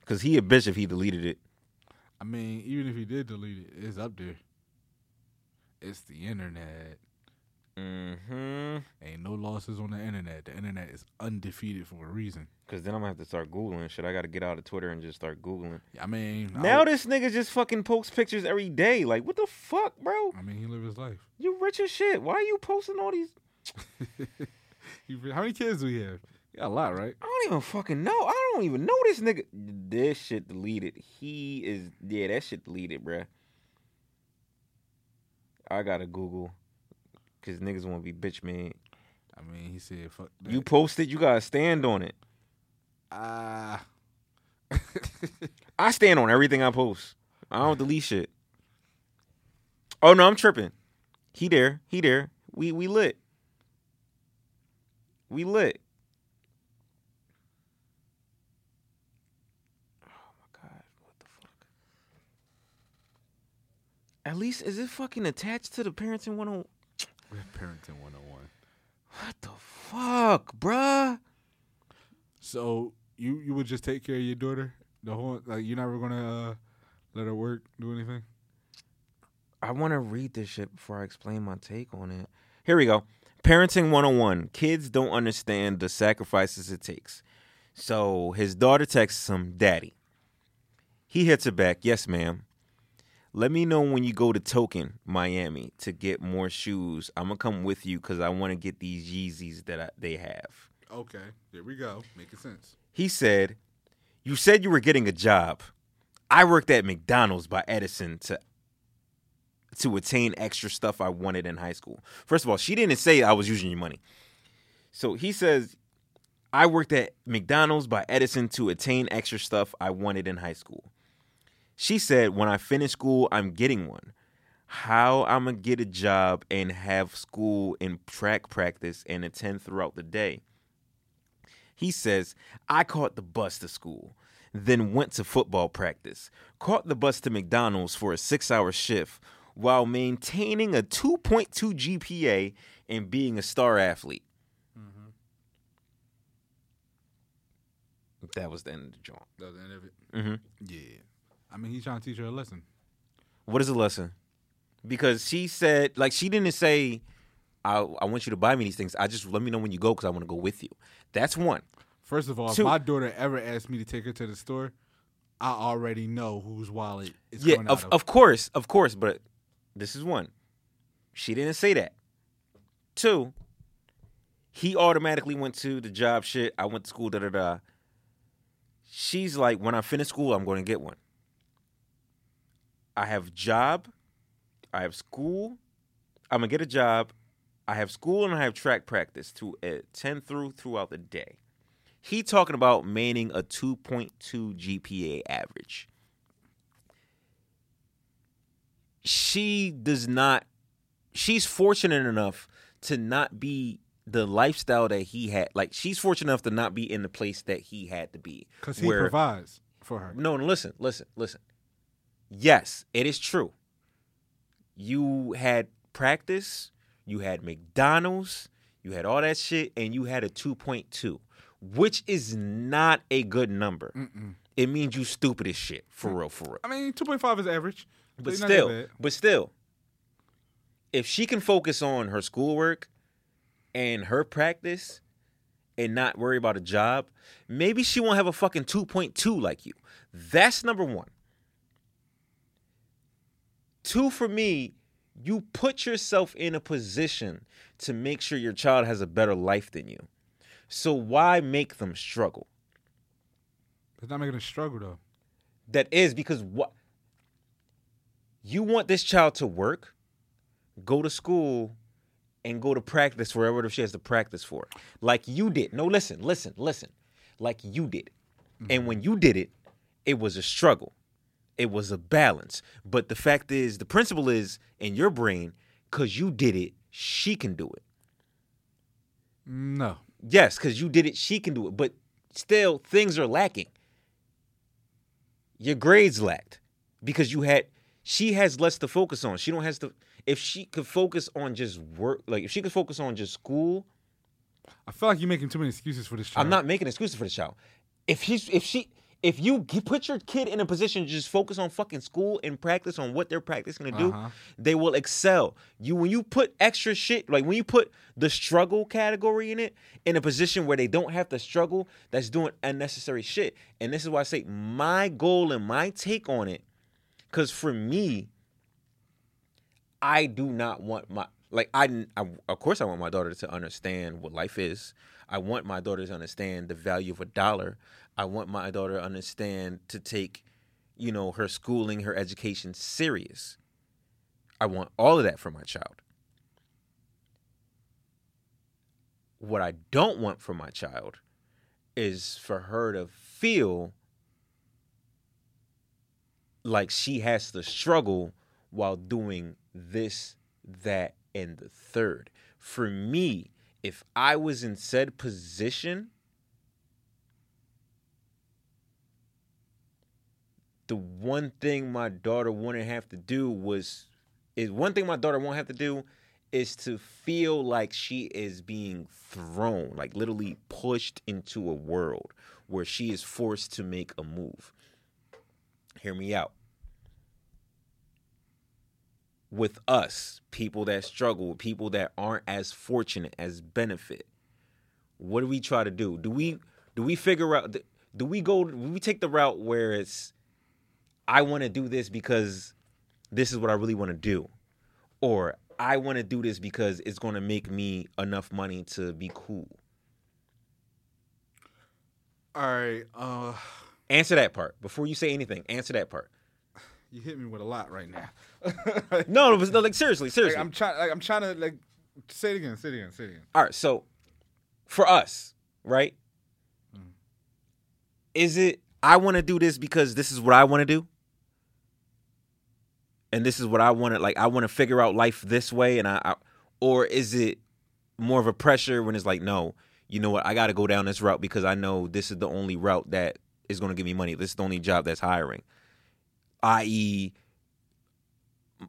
because he a bitch if he deleted it. I mean, even if he did delete it, it's up there. It's the internet. Mm-hmm. Ain't no losses on the internet. The internet is undefeated for a reason. Because then I'm gonna have to start googling shit. I gotta get out of Twitter and just start googling. I mean, Now would- this nigga just fucking posts pictures every day. Like, what the fuck, bro? I mean, he live his life. You rich as shit. Why are you posting all these? He, how many kids do he have? He got a lot, right? I don't even fucking know. I don't even know this nigga. This shit deleted. He is yeah, that shit deleted, bruh. I gotta Google because niggas want to be bitch man. I mean, he said, "Fuck that." You posted, you gotta stand on it. ah. I stand on everything I post. I don't delete shit. Oh no, I'm tripping. He there. He there. We we lit. We lit. Oh my god, what the fuck? At least is it fucking attached to the parenting one on Parenting 101. what the fuck, bruh? So you you would just take care of your daughter the whole like you're never gonna uh, let her work do anything. I want to read this shit before I explain my take on it. Here we go. Parenting 101. Kids don't understand the sacrifices it takes. So his daughter texts him, Daddy. He hits her back, Yes, ma'am. Let me know when you go to Token, Miami, to get more shoes. I'm going to come with you because I want to get these Yeezys that I, they have. Okay, there we go. Making sense. He said, You said you were getting a job. I worked at McDonald's by Edison to to attain extra stuff I wanted in high school. First of all, she didn't say I was using your money. So he says, I worked at McDonald's by Edison to attain extra stuff I wanted in high school. She said, when I finish school, I'm getting one. How I'm gonna get a job and have school and track practice and attend throughout the day. He says, I caught the bus to school, then went to football practice, caught the bus to McDonald's for a six hour shift while maintaining a 2.2 GPA and being a star athlete. That was the end of the joint. That was the end of it. hmm Yeah. I mean, he's trying to teach her a lesson. What is the lesson? Because she said, like, she didn't say, I, I want you to buy me these things. I just let me know when you go because I want to go with you. That's one. First of all, Two- if my daughter ever asked me to take her to the store, I already know whose wallet is yeah, coming out of, of. of course, of course, but this is one. She didn't say that. Two, he automatically went to the job shit. I went to school, da da da. She's like, when I finish school, I'm going to get one. I have job, I have school. I'm gonna get a job. I have school and I have track practice to attend eh, through throughout the day. He talking about manning a 2.2 GPA average. She does not she's fortunate enough to not be the lifestyle that he had. Like she's fortunate enough to not be in the place that he had to be. Because he where- provides for her. no, listen, listen, listen. Yes, it is true. You had practice, you had McDonald's, you had all that shit, and you had a 2.2, which is not a good number. It means you stupid as shit, for mm. real, for real. I mean, 2.5 is average. But it's not that still, but still, if she can focus on her schoolwork and her practice and not worry about a job, maybe she won't have a fucking 2.2 like you. That's number one. Two, for me, you put yourself in a position to make sure your child has a better life than you. So why make them struggle? It's not making a struggle, though. that is because what you want this child to work, go to school, and go to practice wherever she has to practice for, like you did. No, listen, listen, listen, like you did. And when you did it, it was a struggle. It was a balance. But the fact is, the principle is in your brain, because you did it, she can do it. No. Yes, because you did it, she can do it. But still, things are lacking. Your grades lacked because you had. She has less to focus on. She don't has to. If she could focus on just work, like if she could focus on just school, I feel like you're making too many excuses for this child. I'm not making excuses for the child. If he's, if she, if you put your kid in a position to just focus on fucking school and practice on what they're practicing to do, Uh-huh. they will excel. You when you put extra shit, like when you put the struggle category in it, in a position where they don't have to struggle, that's doing unnecessary shit. And this is why I say my goal and my take on it, because for me, I do not want my like I, I of course I want my daughter to understand what life is. I want my daughter to understand the value of a dollar. I want my daughter to understand to take, you know, her schooling, her education serious. I want all of that for my child. What I don't want for my child is for her to feel like she has to struggle while doing this, that, and the third. For me, if I was in said position, the one thing my daughter wouldn't have to do was is one thing my daughter won't have to do is to feel like she is being thrown, like literally pushed into a world where she is forced to make a move. Hear me out. With us, people that struggle, people that aren't as fortunate as benefit, what do we try to do? Do we do we figure out do we go do we take the route where it's I want to do this because this is what I really want to do or I want to do this because it's going to make me enough money to be cool. All right. Uh, Answer that part before you say anything. Answer that part. you hit me with a lot right now. No, was no, like seriously, Like, seriously. I'm trying. Like, I'm trying to like say it again. Say it again. Say it again. All right, so for us, right? Mm. Is it I want to do this because this is what I want to do? And this is what I want to like I want to figure out life this way and I, I or is it more of a pressure when it's like no, you know what? I got to go down this route because I know this is the only route that is going to give me money. This is the only job that's hiring. i.e.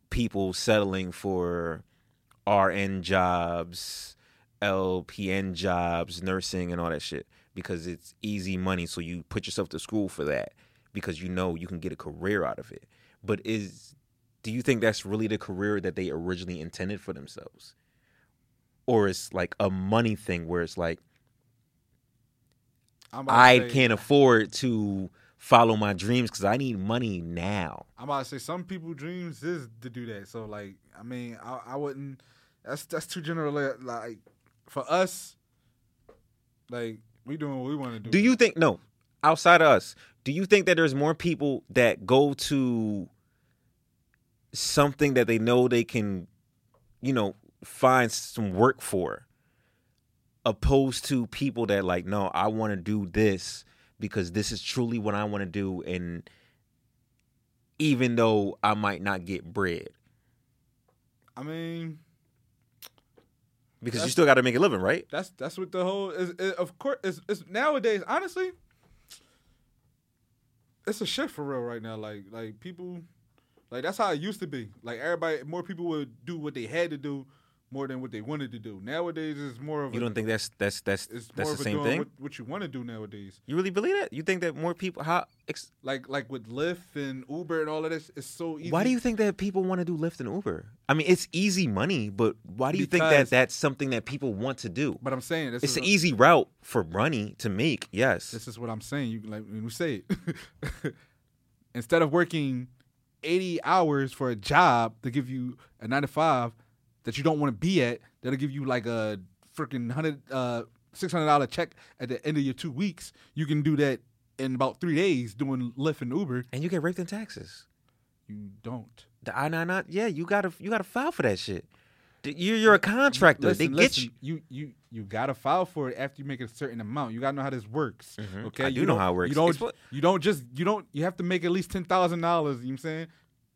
people settling for RN jobs, LPN jobs, nursing, and all that shit because it's easy money. So you put yourself to school for that because you know you can get a career out of it. But is do you think that's really the career that they originally intended for themselves? Or it's like a money thing where it's like I say- can't afford to follow my dreams because I need money now. I'm about to say some people dreams is to do that. So like, I mean, I, I wouldn't. That's that's too general. Like for us, like we doing what we want to do. Do you think no, outside of us, do you think that there's more people that go to something that they know they can, you know, find some work for opposed to people that like, no, I want to do this because this is truly what I want to do, and even though I might not get bread, I mean, because you still got to make a living, right? that's that's what the whole is. is of course, it's, it's nowadays. Honestly, it's a shift for real right now. Like like people, like that's how it used to be. Like everybody, more people would do what they had to do more than what they wanted to do. Nowadays, it's more of You a, don't think that's that's that's it's that's the same thing? What, what you want to do nowadays. You really believe that? You think that more people? How? Ex- Like like with Lyft and Uber and all of this, it's so easy. why do you think that people want to do Lyft and Uber? I mean, it's easy money, but why do you think that that's something that people want to do? But I'm saying It's is an easy route for money to make. Yes. This is what I'm saying. You like when we say it. Instead of working 80 hours for a job to give you a nine to five that you don't want to be at, that'll give you like a freaking hundred uh six hundred dollar check at the end of your two weeks. You can do that in about three days doing Lyft and Uber. and you get raped in taxes. You don't. The I nine nine. Yeah, you gotta you gotta file for that shit. You're you're a contractor. Listen, they get listen, you. You you gotta file for it after you make a certain amount. You gotta know how this works. Okay, Mm-hmm. I do You know don't- how it works. You don't. Expl- You don't just. You don't. You have to make at least ten thousand dollars. You know what I'm saying?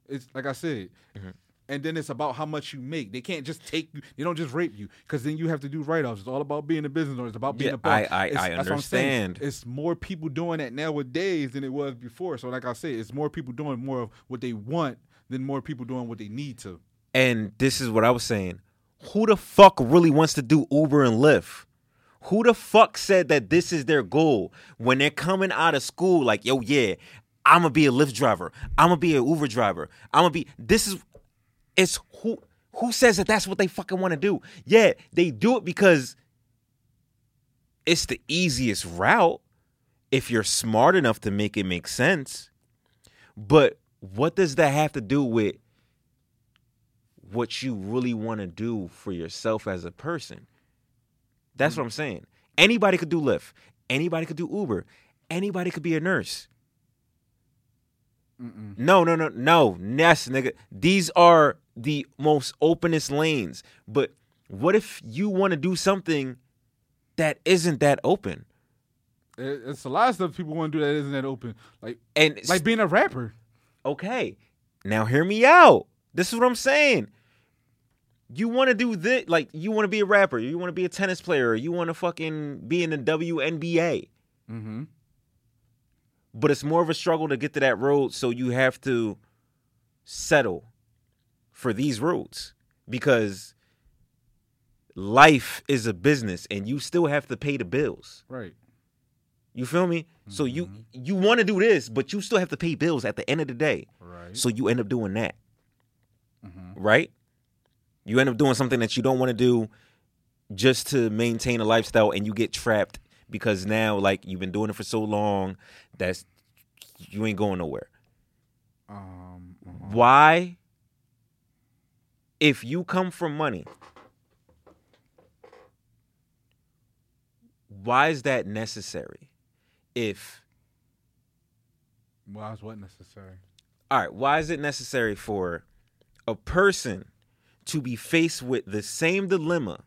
It's like I said. Mm-hmm. And then it's about how much you make. They can't just take you. They don't just rape you because then you have to do write offs. It's all about being a business owner. It's about being Yeah, a boss. I- I- It's- I that's what I'm saying. understand. It's more people doing that nowadays than it was before. So like I said, it's more people doing more of what they want than more people doing what they need to. And this is what I was saying. Who the fuck really wants to do Uber and Lyft? Who the fuck said that this is their goal when they're coming out of school? Like, yo, yeah, I'm gonna be a Lyft driver. I'm gonna be an Uber driver. I'm gonna be. This is. It's who who says that that's what they fucking want to do. Yeah, they do it because it's the easiest route if you're smart enough to make it make sense. But what does that have to do with what you really want to do for yourself as a person. That's what I'm saying. Anybody could do Lyft. Anybody could do Uber. Anybody could be a nurse. No, no, no, no. Yes, nigga. These are the most openest lanes. But what if you want to do something that isn't that open? It's a lot of stuff people want to do that isn't that open. Like And like being a rapper. okay, now hear me out. This is what I'm saying. You want to do this, like you want to be a rapper, you want to be a tennis player, you want to fucking be in the WNBA, Mm-hmm. but it's more of a struggle to get to that road. So you have to settle for these roads because life is a business, and you still have to pay the bills. Right. You feel me? So you mm-hmm. you want to do this, but you still have to pay bills at the end of the day. Right. So you end up doing that. Mm-hmm. Right? You end up doing something that you don't want to do just to maintain a lifestyle and you get trapped because now like you've been doing it for so long that's you ain't going nowhere. Um. Uh-huh. Why if you come from money why is that necessary? If Why is what necessary? all right, why is it necessary for a person to be faced with the same dilemma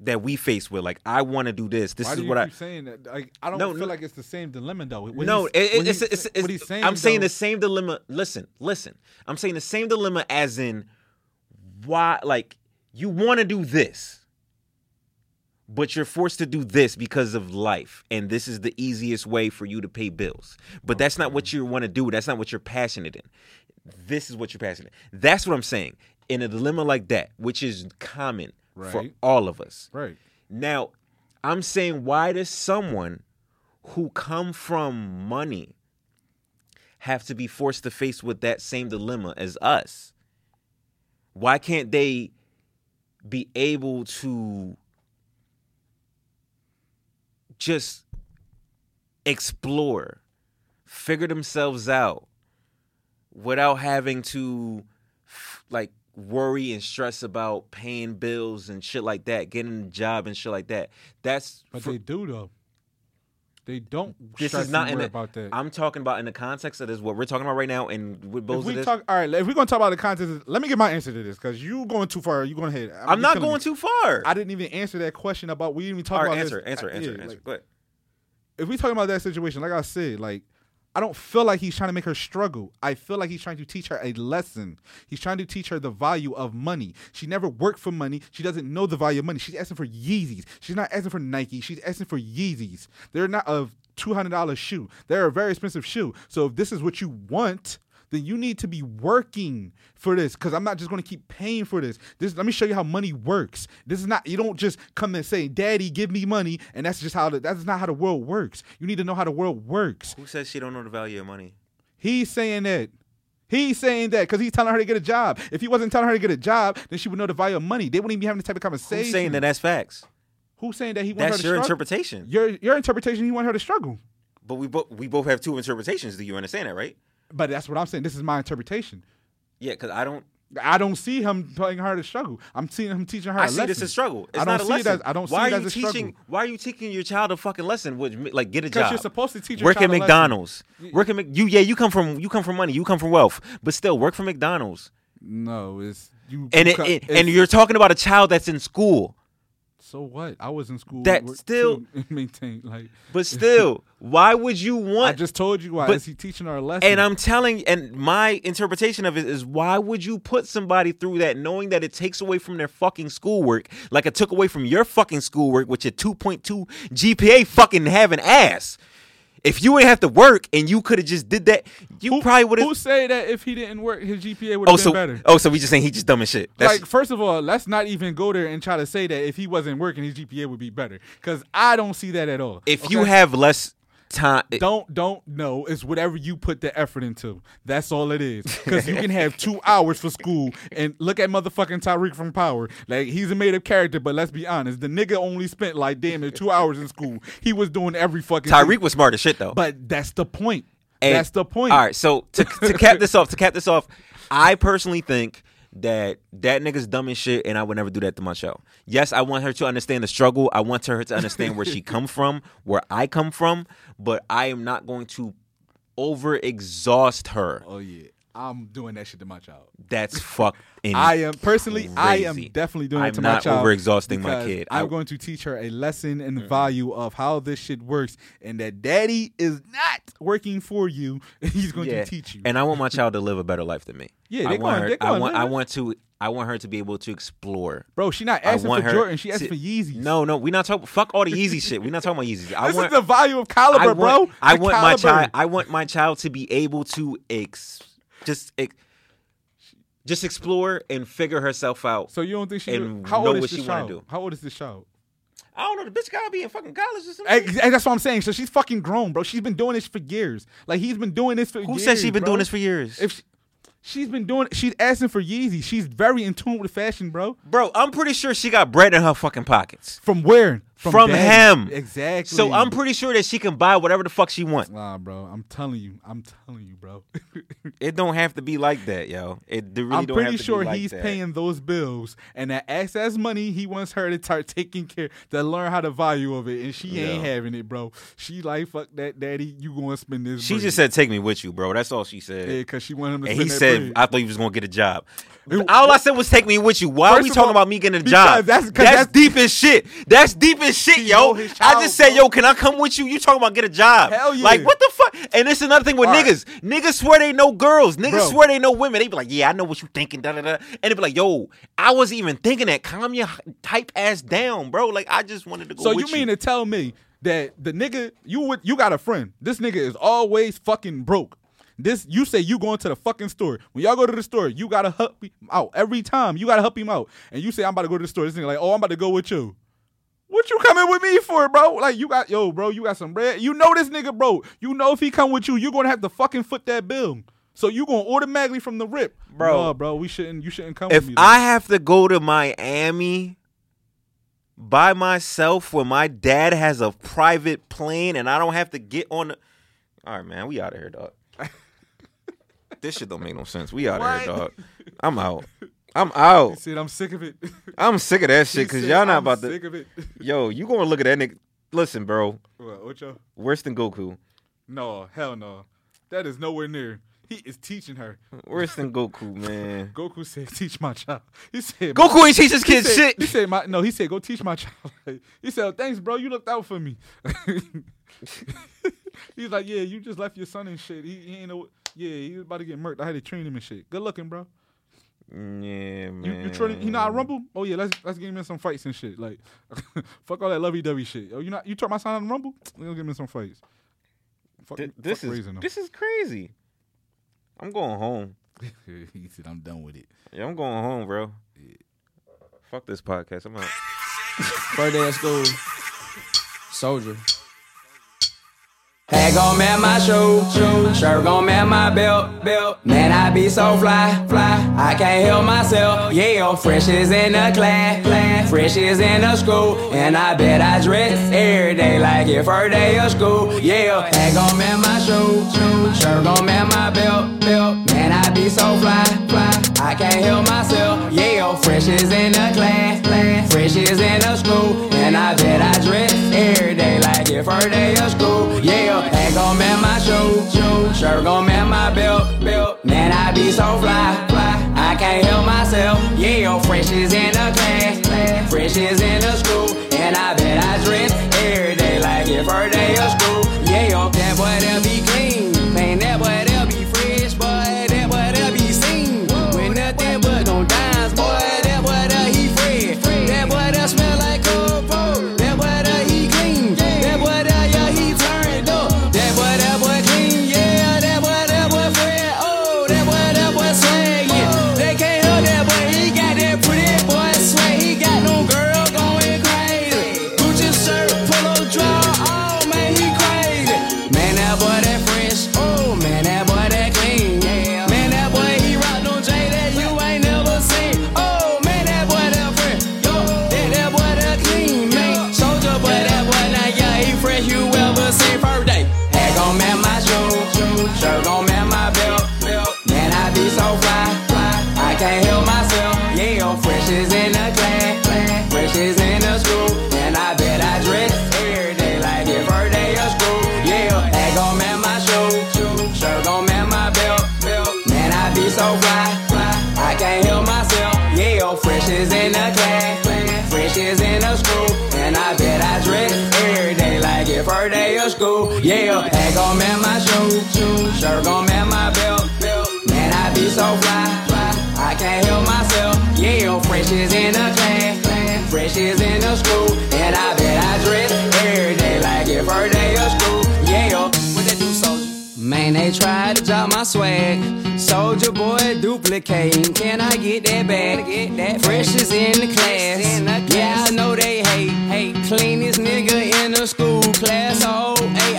that we face with? Like, I want to do this. This Why is what I. keep saying that? Like, I don't No, feel no. like it's the same dilemma though. No, it, what it's, it's, it's, what he's saying. I'm saying the same dilemma. Listen, listen. I'm saying the same dilemma as in why, like, you want to do this, but you're forced to do this because of life, and this is the easiest way for you to pay bills. But that's not what you want to do. That's not what you're passionate in. This is what you're passionate. In. That's what I'm saying. In a dilemma like that, which is common for all of us. Right. Now, I'm saying why does someone who come from money have to be forced to face with that same dilemma as us? Why can't they be able to just explore, figure themselves out without having to like worry and stress about paying bills and shit like that, getting a job and shit like that. That's But for- they do though. They don't. This is not in the, about that. I'm talking about in the context of this what we're talking about right now, and with if we of this. talk, all right, if we're gonna talk about the context, let me get my answer to this because you going too far. You going ahead. I'm not going too far. I didn't even answer that question about. We didn't even talk All right, about answer, this. answer, I- answer, yeah, answer. like, Go ahead. if we talking about that situation, like I said, like I don't feel like he's trying to make her struggle. I feel like he's trying to teach her a lesson. He's trying to teach her the value of money. She never worked for money. She doesn't know the value of money. She's asking for Yeezys. She's not asking for Nike. She's asking for Yeezys. They're not a two hundred dollar shoe. They're a very expensive shoe. So if this is what you want, then you need to be working for this because I'm not just going to keep paying for this. This let me show you how money works. This is not you don't just come and say, "Daddy, give me money," and that's just how the, that's not how the world works. You need to know how the world works. Who says she don't know the value of money? He's saying that. He's saying that because he's telling her to get a job. If he wasn't telling her to get a job, then she would know the value of money. They wouldn't even be having this type of conversation. Who's saying that that's facts? Who's saying that he wants her your to struggle? interpretation. Your your interpretation. He want her to struggle. But we both we both have two interpretations. Do you understand that, right? But that's what I'm saying. This is my interpretation. Yeah, because I don't. I don't see him telling her to struggle. I'm seeing him teaching her. I a see lesson. this as struggle. It's I don't not a see lesson. it as I don't why see are you a teaching? struggle. Why are you teaching your child a fucking lesson? Which like get a job. you're supposed to teach your work child at. McDonald's. Work at Mc- you. Yeah, you come from you come from money. You come from wealth. But still, work for McDonald's. No, it's you. And you it, it- it's- and you're talking about a child that's in school. So what? I was in school. That still- maintain like. But still, why would you want? I just told you why. But- is he teaching our lesson? and I'm telling, and my interpretation of it is, why would you put somebody through that, knowing that it takes away from their fucking schoolwork, like it took away from your fucking schoolwork, which your 2.2 GPA fucking having ass. If you ain't have to work and you could have just did that, you who, probably would have. Who say that if he didn't work, his GPA would have Oh, been so better? oh, so we just saying he just dumb as shit. That's, like, first of all, let's not even go there and try to say that if he wasn't working, his GPA would be better. Because I don't see that at all. if you have less time, don't don't know it's whatever you put the effort into. That's all it is. Because you can have two hours for school and look at motherfucking Tariq from power. Like he's a made-up character but let's be honest the nigga only spent like damn near two hours in school. He was doing every fucking Tariq was smart as shit though. but that's the point. And- that's the point. All right, so to, to cap this off, to cap this off, I personally think that that nigga's dumb as shit, and I would never do that to my child. Yes, I want her to understand the struggle. I want her to understand where she come from, where I come from, but I am not going to over exhaust her. oh yeah i'm doing that shit to my child That's fucking. I am personally, I am definitely doing I'm it to my child. I'm not overexhausting my kid. I'm I- going to teach her a lesson and the value of how this shit works, and that daddy is not working for you. and He's going Yeah, to teach you. and I want my child to live a better life than me. Yeah, I they want going- her. they I going, want. man. I want to. I want her to be able to explore. Bro, she not asking for Jordan. She asking to- for Yeezys. No, no, we not talking. Fuck all the Yeezy shit. We not talking about Yeezys. I this want. is the value of caliber, I want, bro. I The want my child. I want my child to be able to ex, just just explore and figure herself out. So you don't think she? and how know old is what this she wanna child? do. How old is this child? I don't know. The bitch gotta be in fucking college or something. Hey, hey, that's what I'm saying. So she's fucking grown, bro. She's been doing this for years. Like he's been doing this for years. Who years. said she been bro. doing this for years? If she, she's been doing, she's asking for Yeezy. She's very in tune with fashion, bro. Bro, I'm pretty sure she got bread in her fucking pockets. From where? From daddy. him. Exactly. So I'm pretty sure that she can buy whatever the fuck she wants. Nah, bro. I'm telling you. I'm telling you, bro. It don't have to be like that, yo. It really I'm don't pretty have to sure be like he's that. paying those bills, and that excess money he wants her to start taking care to learn how the value of it, and she ain't having it, bro. She like fuck that, daddy. You gonna spend this? She bread. just said, "Take me with you, bro." That's all she said. yeah, cause she wanted him to and he said, bread. "I thought he was gonna get a job." It- all I said was, "Take me with you." Why are we talking all, about me getting a job? that's- that's, that's- deep as shit. That's deep as shit, yo. I just said, "Yo, can I come with you?" You talking about get a job? Hell yeah. Like what the fuck? And it's another thing with All right. niggas. Niggas swear they know girls. Niggas Bro. swear they know women. They be like, "Yeah, I know what you thinking." Da da da. And they be like, "Yo, I wasn't even thinking that. Calm your type ass down, bro. Like I just wanted to go." So you mean to tell me that the nigga you would you got a friend? This nigga is always fucking broke. This you say you going to the fucking store. When y'all go to the store, you gotta help him out every time. You gotta help him out, and you say I'm about to go to the store. This nigga like, oh, I'm about to go with you. What you coming with me for, bro? Like you got yo, bro, you got some bread. You know this nigga, bro. You know if he come with you, you're gonna have to fucking foot that bill. So you gonna automatically from the rip, Bro. No, bro, we shouldn't. You shouldn't come if with me. I have to go to Miami by myself when my dad has a private plane and I don't have to get on the All right, man, we out of here, dog. this shit don't make no sense. We out of here, dog. I'm out. I'm out. He said I'm sick of it. I'm sick of that shit because y'all not "I'm about sick to. of it. Yo, you gonna look at that nigga? listen, bro. What, what y'all? Worse than Goku. No, hell no. That is nowhere near. He is teaching her. Worse than Goku, man. Goku said, "Teach my child." He said, Goku ain't teach his kids said, shit. He said, "My no." He said, "Go teach my child." he said, "Thanks, bro. You looked out for me." He's like, "Yeah, you just left your son and shit. He, he ain't know. Yeah, he was about to get murked. I had to train him and shit. Good looking, bro. Yeah, man. You, you training? He not rumble? Oh yeah, let's let's get him in some fights and shit. Like, fuck all that lovey dovey shit. Oh, you not you taught my son how to rumble? We gonna get him in some fights. Fuck, Th- fuck this is this is crazy. I'm going home. he said, "I'm done with it." Yeah, I'm going home, bro. Fuck this podcast. I'm out. First day of school, soldier. Hat gon' match my shoe, shoe. Shirt gon' match my belt, belt. Man, I be so fly, fly. I can't help myself. Yeah, fresh is in the class, class. Fresh is in the school, and I bet I dress every day like it first day of school. Yeah, hat gon' match my shoe, shoe. Shirt gon' match my belt, belt. Man, I be so fly, fly. I can't help myself. Yeah, fresh is in the class, class. Fresh is in the school, and I bet I dress every day like it first day of school. Yeah, hat gon' match my shoe, shoe. Shirt gon' match my belt, belt. Man, I be so fly, fly. I can't help myself. Yeah, fresh is in the class. Fresh is in the school, and I bet I dress every day like it first day of school. Yeah, that boy they'll be clean, Yeah, hat gon' match my shoe, shirt gon' match my belt. Man I be so fly. I can't help myself. Yeah, fresh is in the class, fresh is in the school, and I bet I dress every day like it first day of school. Yeah, what they do, soldier? Man, they tried to drop my swag. Soldier boy duplicating. Can I get that bag? Get that fresh is in the class. Yeah, I know they hate. Hate cleanest nigga in the school class. Oh,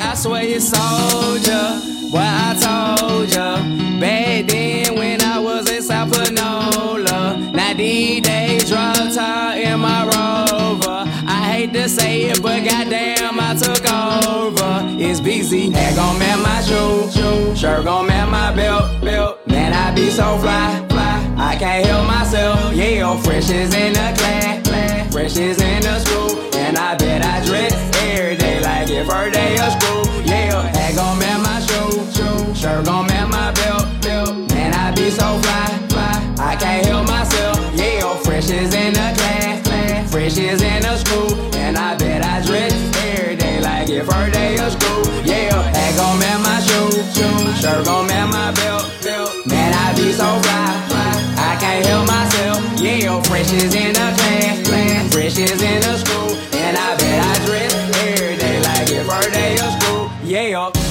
I swear it's soldier. Boy, I told ya. Back then when I was in South Panola. Now these days drop top in my rover. I hate to say it, but goddamn, I took over. It's BZ. Hat gon' match my shoe, shirt gon' match my belt, belt. Man, I be so fly, fly. I can't help myself. Yeah, fresh is in the class. fresh is in the school, and I bet I dress every day like it first day of school. Yeah, hat gon' match my shoe, shirt gon' match my belt, belt. Man, I be so fly, fly. I can't help myself. Yeah, fresh is in the class, class. fresh is in the school, and I bet I dress every day like it first day of school. Yeah, hat gon' match my shoe, shirt gon' match my belt, belt. Man, I be so fly, fly. I can't help myself. Yeah, fresh is in I bet I dress every day like it's first day of school. Yeah.